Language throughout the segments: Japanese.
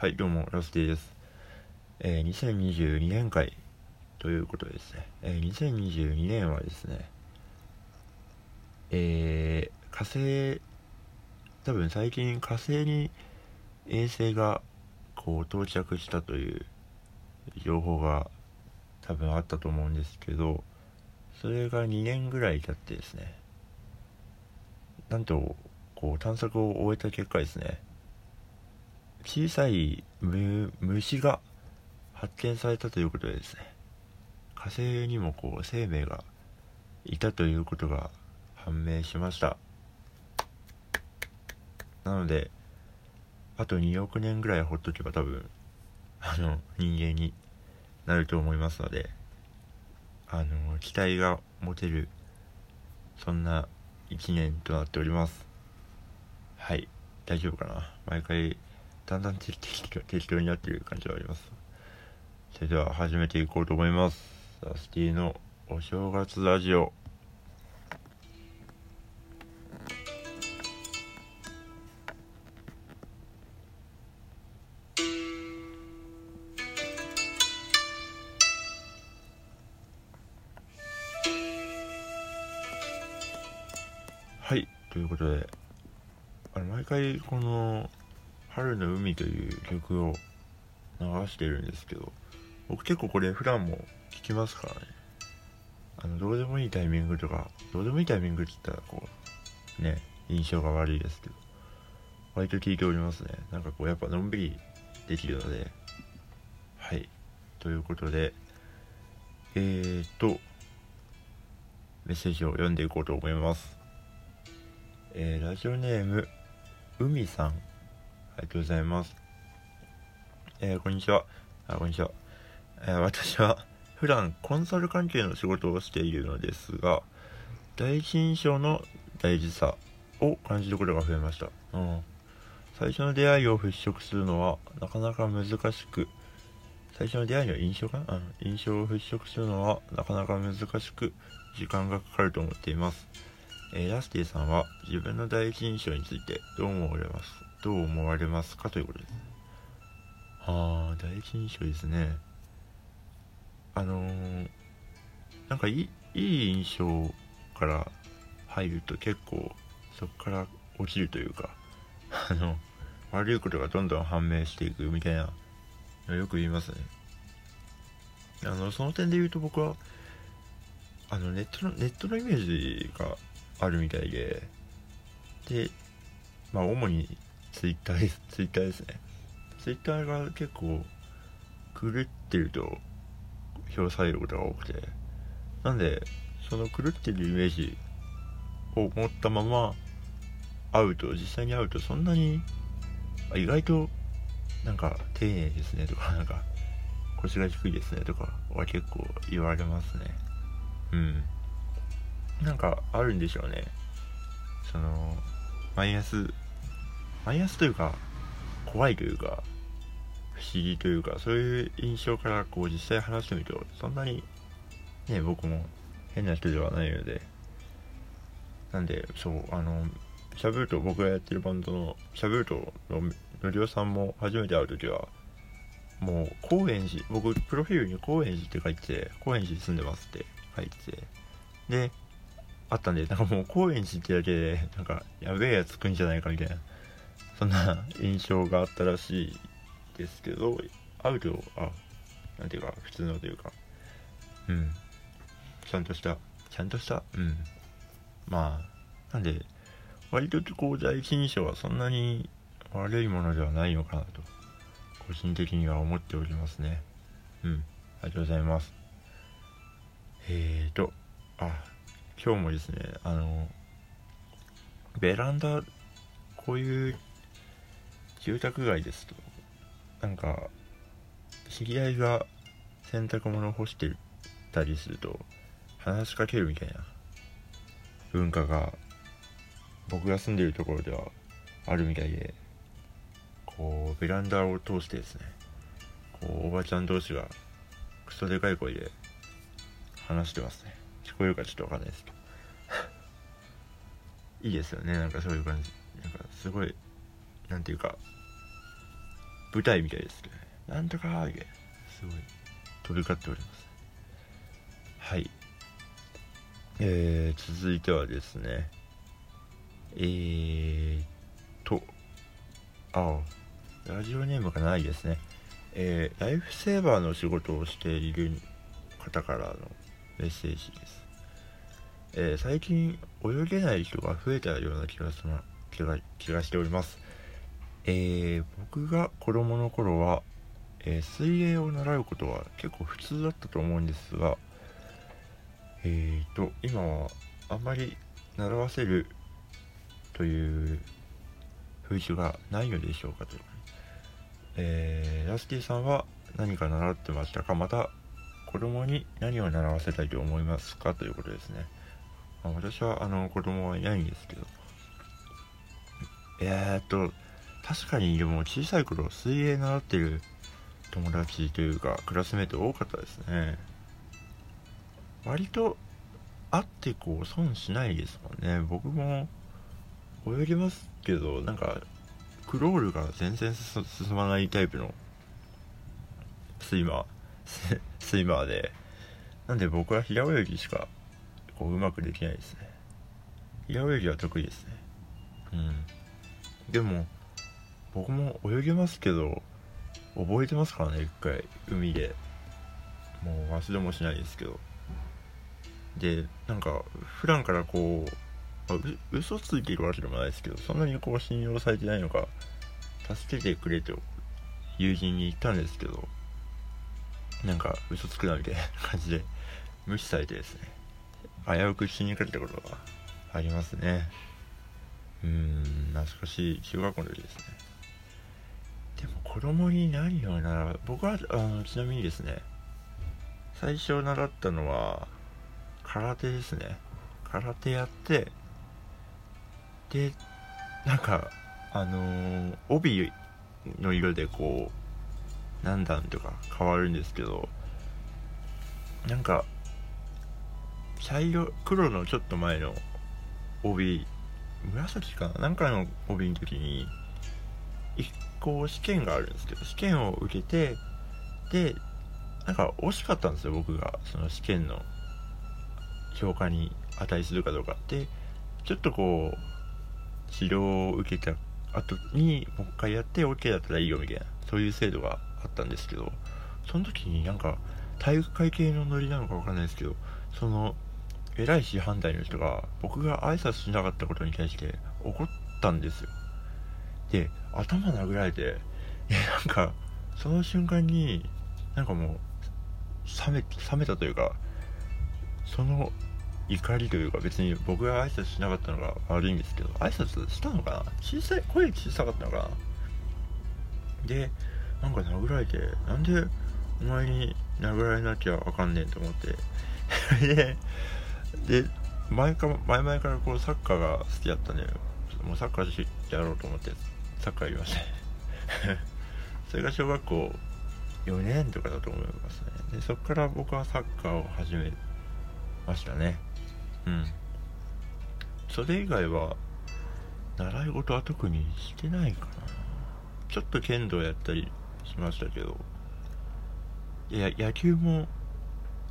はい、どうも、ラスティです。えー、2022年会ということですね。えー、2022年はですね、えー、火星、多分最近火星に衛星がこう到着したという情報が多分あったと思うんですけど、それが2年ぐらい経ってですね、なんと、こう探索を終えた結果ですね、小さい虫が発見されたということでですね火星にもこう生命がいたということが判明しました。なのであと2億年ぐらいほっとけば多分あの人間になると思いますのであの期待が持てるそんな1年となっております。はい大丈夫かな。毎回だんだん適当になっている感じはあります。それでは始めていこうと思います。サスティのお正月ラジオ。はい。ということであの毎回この春の海という曲を流してるんですけど、僕結構これ普段も聴きますからね。あの、どうでもいいタイミングとか、どうでもいいタイミングって言ったらこう、ね、印象が悪いですけど、割と聴いておりますね。なんかこう、やっぱのんびりできるので、はい。ということで、えーと、メッセージを読んでいこうと思います。えー、ラジオネーム、海さんありがとうございます。えー、こんにちは。あ、こんにちは。えー、私は普段コンサル関係の仕事をしているのですが、第一印象の大事さを感じることが増えました。うん。最初の出会いを払拭するのはなかなか難しく、最初の出会いの印象かな、うん、印象を払拭するのはなかなか難しく、時間がかかると思っています。えー、ラスティさんは自分の第一印象についてどう思われます？どう思われますかということです。ああ第一印象ですね。あのー、なんかいいい印象から入ると結構そこから落ちるというかあの悪いことがどんどん判明していくみたいなよく言いますね。あのその点で言うと僕はあのネットのネットのイメージがあるみたいででまあ主にツイッターです。ツイッターですね。ツイッターが結構狂ってると評されることが多くて、なんで、その狂ってるイメージを持ったまま会うと、実際に会うとそんなに、意外となんか丁寧ですねとか、なんか腰が低いですねとかは結構言われますね。うん。なんかあるんでしょうね。その、マイナスマイナスというか怖いというか不思議というかそういう印象からこう実際話してみるとそんなにね僕も変な人ではないので。なんでそうあのシャブルト僕がやってるバンドのシャブルトののりおさんも初めて会う時はもう高円寺僕プロフィールに高円寺って書いて高円寺に住んでますって書いててであったんでなんかもう高円寺ってだけでなんかやべえやつ来んじゃないかみたいな。そんな印象があったらしいですけど会うとあなんていうか普通のというか。うん。ちゃんとした。ちゃんとした？うん。まあなんで割とこう第一印象はそんなに悪いものではないのかなと個人的には思っておりますね。うん。ありがとうございます。えーとあ今日もですねあのベランダこういう住宅街ですとなんか知り合いが洗濯物を干してたりすると話しかけるみたいな文化が僕が住んでるところではあるみたいでこうベランダを通してですねこうおばちゃん同士がクソでかい声で話してますね。聞こえるかちょっとわかんないですけど。いいですよね。なんかそういう感じ。なんかすごいなんていうか舞台みたいですけどね。なんとかーげ。すごい。飛び交っております。はい。えー、続いてはですね。えーとあラジオネームがないですね。えー、ライフセーバーの仕事をしている方からのメッセージです、えー、最近泳げない人が増えたような気がする気が気がしております。えー、僕が子供の頃は、えー、水泳を習うことは結構普通だったと思うんですがえーと今はあんまり習わせるという風習がないのでしょうかと。えー、ラスティさんは何か習ってましたか？また子供に何を習わせたいと思いますか？ということですね、まあ、私はあの子供はいないんですけど。えー、っと確かにでも小さい頃水泳習ってる友達というかクラスメート多かったですね。割と会ってこう損しないですもんね。僕も泳ぎますけどなんかクロールが全然進まないタイプのスイマー スイマーで。なんで僕は平泳ぎしかこううまくできないですね。平泳ぎは得意ですね。うん。でも僕も泳げますけど覚えてますからね一回。海で。もう忘れもしないですけど。でなんか普段からこうまあ、嘘ついているわけでもないですけどそんなにこう信用されてないのか助けてくれと友人に言ったんですけどなんか嘘つくなみたいな感じで無視されてですね。危うく死にかけたことがありますね。うん懐かしい中学校の時ですね。子供に何を習う？僕はあのちなみにですね最初習ったのは空手ですね。空手やってでなんかあのー、帯の色でこう何段とか変わるんですけどなんか茶色黒のちょっと前の帯紫かな？なんかの帯の時に一個試験があるんですけど試験を受けてでなんか惜しかったんですよ僕が。その試験の評価に値するかどうかでちょっとこう治療を受けた後にもう一回やって OK だったらいいよみたいなそういう制度があったんですけどその時になんか体育会系のノリなのか分かんないですけどその偉い師範代の人が僕が挨拶しなかったことに対して怒ったんですよ。で頭殴られてえなんかその瞬間になんかもう冷め冷めたというかその怒りというか別に僕が挨拶しなかったのが悪いんですけど挨拶したのかな？小さい声小さかったのかな？でなんか殴られてなんでお前に殴られなきゃあかんねんと思って でで前か前々からこうサッカーが好きだったんでもうサッカーやろうと思ってサッカーやりましたそれが小学校4年とかだと思いますね。でそこから僕はサッカーを始めましたね。うん。それ以外は習い事は特にしてないかな。ちょっと剣道やったりしましたけど。いや野球も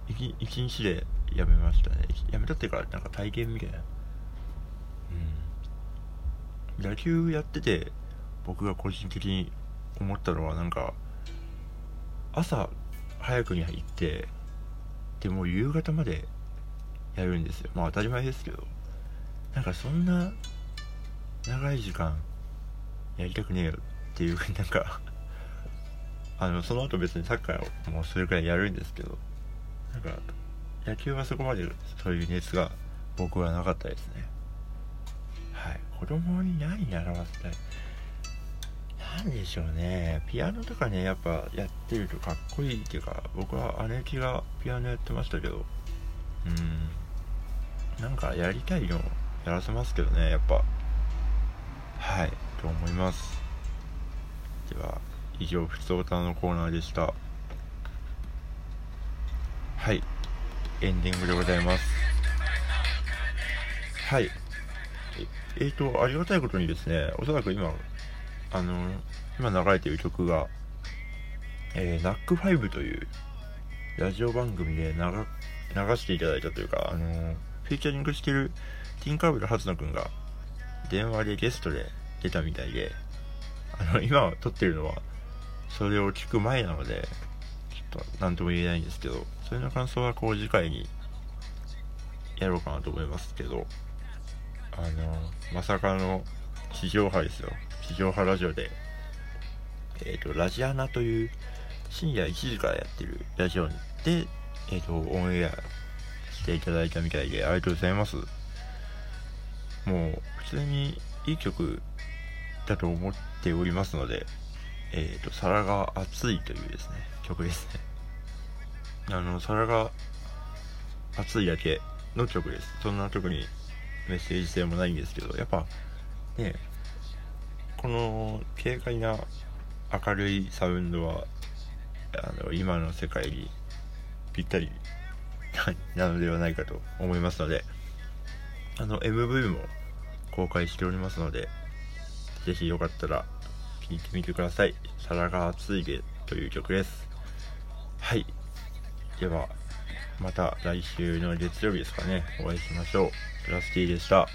一日でやめましたね。やめたっていうかなんか体験みたいな。うん。野球やってて僕が個人的に思ったのはなんか朝早くに行ってでも夕方までやるんですよ。まあ当たり前ですけど。なんかそんな長い時間やりたくねえよ。っていうふうになんか あのその後別にサッカーをもうそれくらいやるんですけど。なんか野球はそこまでそういう熱が僕はなかったですね。はい。子供に何習わせたい？何でしょうね。ピアノとかねやっぱやってるとかっこいいっていうか僕は姉貴がピアノやってましたけど。うん。なんかやりたいのやらせますけどねやっぱ。はいと思います。では以上ふつおたのコーナーでした。はいエンディングでございます。はい。えっ、ー、とありがたいことにですねおそらく今あの今流れている曲が、えー、ナックファイブというラジオ番組で流していただいたというか、あの、フィーチャリングしてるティンカーブル初野くんが電話でゲストで出たみたいで、あの、今撮ってるのは、それを聞く前なので、ちょっと何とも言えないんですけど、それの感想はこう次回にやろうかなと思いますけど、あの、まさかの地上波ですよ。地上波ラジオで、えっ、ー、と、ラジアナという深夜1時からやってるラジオで、えっ、ー、と、オンエアしていただいたみたいで、ありがとうございます。もう、普通にいい曲だと思っておりますので、えっ、ー、と、皿が熱いというですね、曲ですね。あの、皿が熱いだけの曲です。そんな特にメッセージ性もないんですけど、やっぱ、ね、この軽快な明るいサウンドは、あの、今の世界にぴったりなのではないかと思いますので、あの、MV も公開しておりますので、ぜひよかったら聴いてみてください。皿が熱いげという曲です。はい。では、また来週の月曜日ですかね、お会いしましょう。プラスティでした。